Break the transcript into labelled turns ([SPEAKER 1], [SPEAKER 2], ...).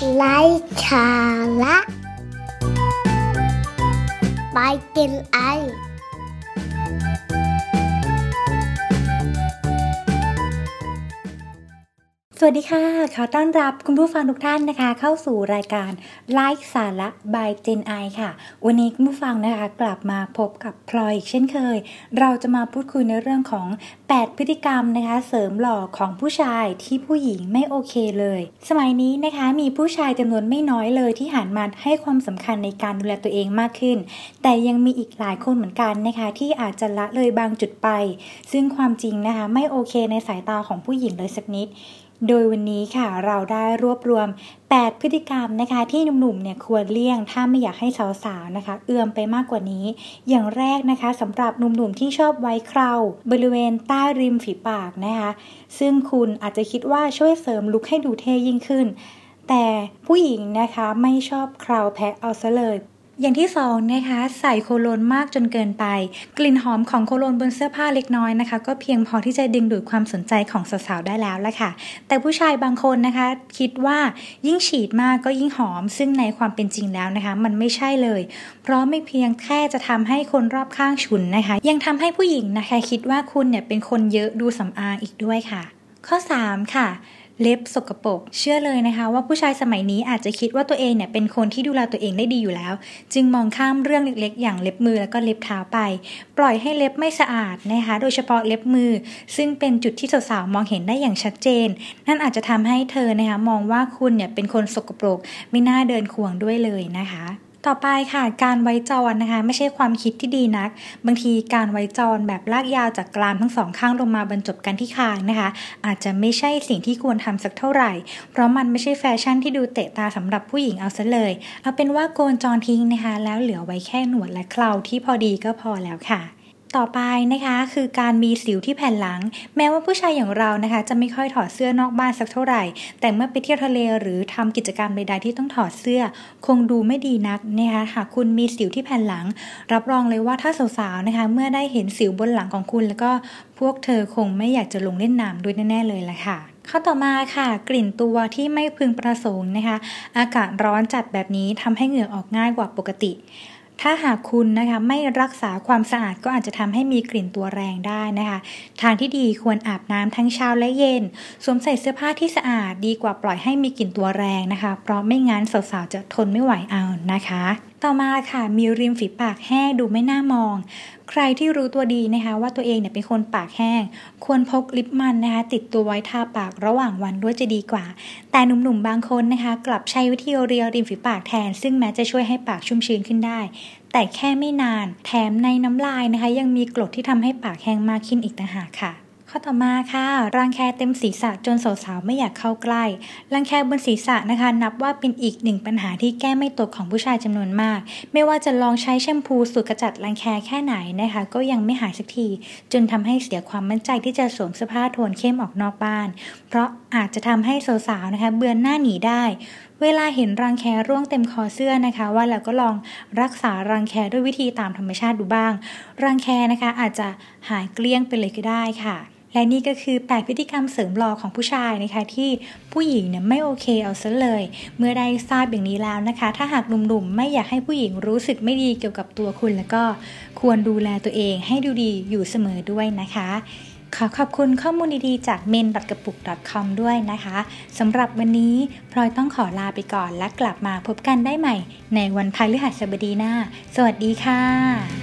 [SPEAKER 1] Leitala. Bei den Ei.
[SPEAKER 2] สวัสดีค่ะ ขอต้อนรับคุณผู้ฟังทุกท่านนะคะ เข้าสู่รายการไลฟ์สาระ by Gen I ค่ะ วันนี้คุณผู้ฟังนะคะกลับมาพบกับพลอยอีกเช่นเคย เราจะมาพูดคุยในเรื่องของ 8 พฤติกรรมนะคะ เสริมหล่อของผู้ชายที่ผู้หญิงไม่โอเคเลย สมัยนี้นะคะมีผู้ชายจำนวนไม่น้อยเลยที่หันมาให้ความสำคัญในการดูแลตัวเองมากขึ้น แต่ยังมีอีกหลายคนเหมือนกันนะคะ ที่อาจจะละเลยบางจุดไป ซึ่งความจริงนะคะไม่โอเคในสายตาของผู้หญิงเลยสักนิด โดยวันนี้ค่ะเราได้รวบรวม 8 พฤติกรรมนะคะที่หนุ่มๆเนี่ยควรเลี่ยง ถ้าไม่อยากให้สาวๆนะคะ เอื้อมไปมากกว่านี้ อย่างแรกนะคะสำหรับหนุ่มๆที่ชอบไว้เคราบริเวณใต้ริมฝีปากนะคะ ซึ่งคุณอาจจะคิดว่าช่วยเสริมลุคให้ดูเท่ยิ่งขึ้น แต่ผู้หญิงนะคะไม่ชอบเคราแพะเอาซะเลย อย่างที่สองนะคะใส่โคโลนมากจนเกินไป กลิ่นหอมของโคโลนบนเสื้อผ้าเล็กน้อยนะคะ ก็เพียงพอที่จะดึงดูดความสนใจของสาวๆได้แล้วละค่ะ แต่ผู้ชายบางคนนะคะ คิดว่ายิ่งฉีดมากก็ยิ่งหอม ซึ่งในความเป็นจริงแล้วนะคะ มันไม่ใช่เลย เพราะไม่เพียงแค่จะทำให้คนรอบข้างฉุนนะคะ ยังทำให้ผู้หญิงนะคะ คิดว่าคุณเนี่ยเป็นคนเยอะดูสำอางอีกด้วยค่ะ ข้อ 3 ค่ะ เล็บสกปรกเชื่อเลยนะคะ ว่าผู้ชายสมัยนี้อาจจะคิดว่าตัวเองเนี่ยเป็นคนที่ดูแลตัวเองได้ดีอยู่แล้ว จึงมองข้ามเรื่องเล็กๆ อย่างเล็บมือแล้วก็เล็บเท้าไป ปล่อยให้เล็บไม่สะอาดนะคะ โดยเฉพาะเล็บมือ ซึ่งเป็นจุดที่สาวๆมองเห็นได้อย่างชัดเจน นั่นอาจจะทำให้เธอนะคะมองว่าคุณเนี่ยเป็นคนสกปรก ไม่น่าเดินควงด้วยเลยนะคะ ต่อไปค่ะการไว้จรนะคะ ไม่ใช่ความคิดที่ดีนัก บางทีการไว้จรแบบลากยาวจากกรามทั้งสองข้างลงมาบรรจบกันที่คางนะคะ อาจจะไม่ใช่สิ่งที่ควรทำสักเท่าไหร่ เพราะมันไม่ใช่แฟชั่นที่ดูเตะตาสำหรับผู้หญิงเอาซะเลย เอาเป็นว่าโกนจรทิ้งนะคะ แล้วเหลือไว้แค่หนวดและเคราที่พอดีก็พอแล้วค่ะ ต่อไปนะคะคือการมีสิวที่แผ่นหลัง แม้ว่าผู้ชายอย่างเรานะคะ จะไม่ค่อยถอดเสื้อนอกบ้านสักเท่าไหร่ แต่เมื่อไปเที่ยวทะเลหรือทำกิจกรรมใดๆที่ต้องถอดเสื้อ คงดูไม่ดีนักนะคะหากคุณมีสิวที่แผ่นหลัง รับรองเลยว่าถ้าสาวๆนะคะ เมื่อได้เห็นสิวบนหลังของคุณ แล้วก็พวกเธอคงไม่อยากจะลงเล่นน้ำด้วยแน่ๆเลยละค่ะข้อต่อมาค่ะ กลิ่นตัวที่ไม่พึงประสงค์นะคะ อากาศร้อนจัดแบบนี้ทำให้เหงื่อออกง่ายกว่าปกติ ถ้าหากคุณนะคะไม่รักษาความสะอาดก็อาจจะทำให้มีกลิ่นตัวแรงได้นะคะ ทางที่ดีควรอาบน้ำทั้งเช้าและเย็น สวมใส่เสื้อผ้าที่สะอาดดีกว่าปล่อยให้มีกลิ่นตัวแรงนะคะ เพราะไม่งั้นสาวๆจะทนไม่ไหวเอานะคะ ต่อมาค่ะมีริมฝีปากแห้งดูไม่น่ามอง ใครที่รู้ตัวดีนะคะ ว่าตัวเองเนี่ยเป็นคนปากแห้ง ควรพกลิปมันนะคะ ติดตัวไว้ทาปากระหว่างวันด้วยจะดีกว่า แต่หนุ่มๆบางคนนะคะ กลับใช้วิธีเรียริมฝีปากแทน ซึ่งแม้จะช่วยให้ปากชุ่มชื้นขึ้นได้ แต่แค่ไม่นาน แถมในน้ำลายนะคะ ยังมีกรดที่ทำให้ปากแห้งมากขึ้นอีกต่างหากค่ะ ข้อต่อมาค่ะ รังแคเต็มศีรษะจนสาวๆไม่อยากเข้าใกล้ รังแคบนศีรษะนะคะ นับว่าเป็นอีกหนึ่งปัญหาที่แก้ไม่ตกของผู้ชายจำนวนมาก ไม่ว่าจะลองใช้แชมพูสูตรกระจัดรังแคแค่ไหนนะคะ ก็ยังไม่หายสักที จนทำให้เสียความมั่นใจที่จะสวมเสื้อผ้าโทนเข้มออกนอกบ้าน เพราะอาจจะทำให้สาวๆนะคะ เบือนหน้าหนีได้ เวลาเห็นรังแคร่วงเต็มคอเสื้อนะคะ ว่าแล้วก็ลองรักษารังแคด้วยวิธีตามธรรมชาติดูบ้าง รังแคนะคะอาจจะหายเกลี้ยงไปเลยก็ได้ค่ะ และนี่ก็คือ 8 พฤติกรรมเสริมหล่อของผู้ชายนะคะ ที่ผู้หญิงเนี่ยไม่โอเคเอาซะเลย เมื่อได้ทราบอย่างนี้แล้วนะคะ ถ้าหากหนุ่มๆ ไม่อยากให้ผู้หญิงรู้สึกไม่ดีเกี่ยวกับตัวคุณแล้วก็ควรดูแลตัวเองให้ดูดีอยู่เสมอด้วยนะคะ ขอขอบคุณข้อมูลดีๆ จาก m e n กระปุก .com ด้วยนะคะสำหรับวันนี้พลอยต้องขอลาไปก่อนและกลับมาพบกันได้ใหม่ ในวันพฤหัสบดีหน้า สวัสดีค่ะ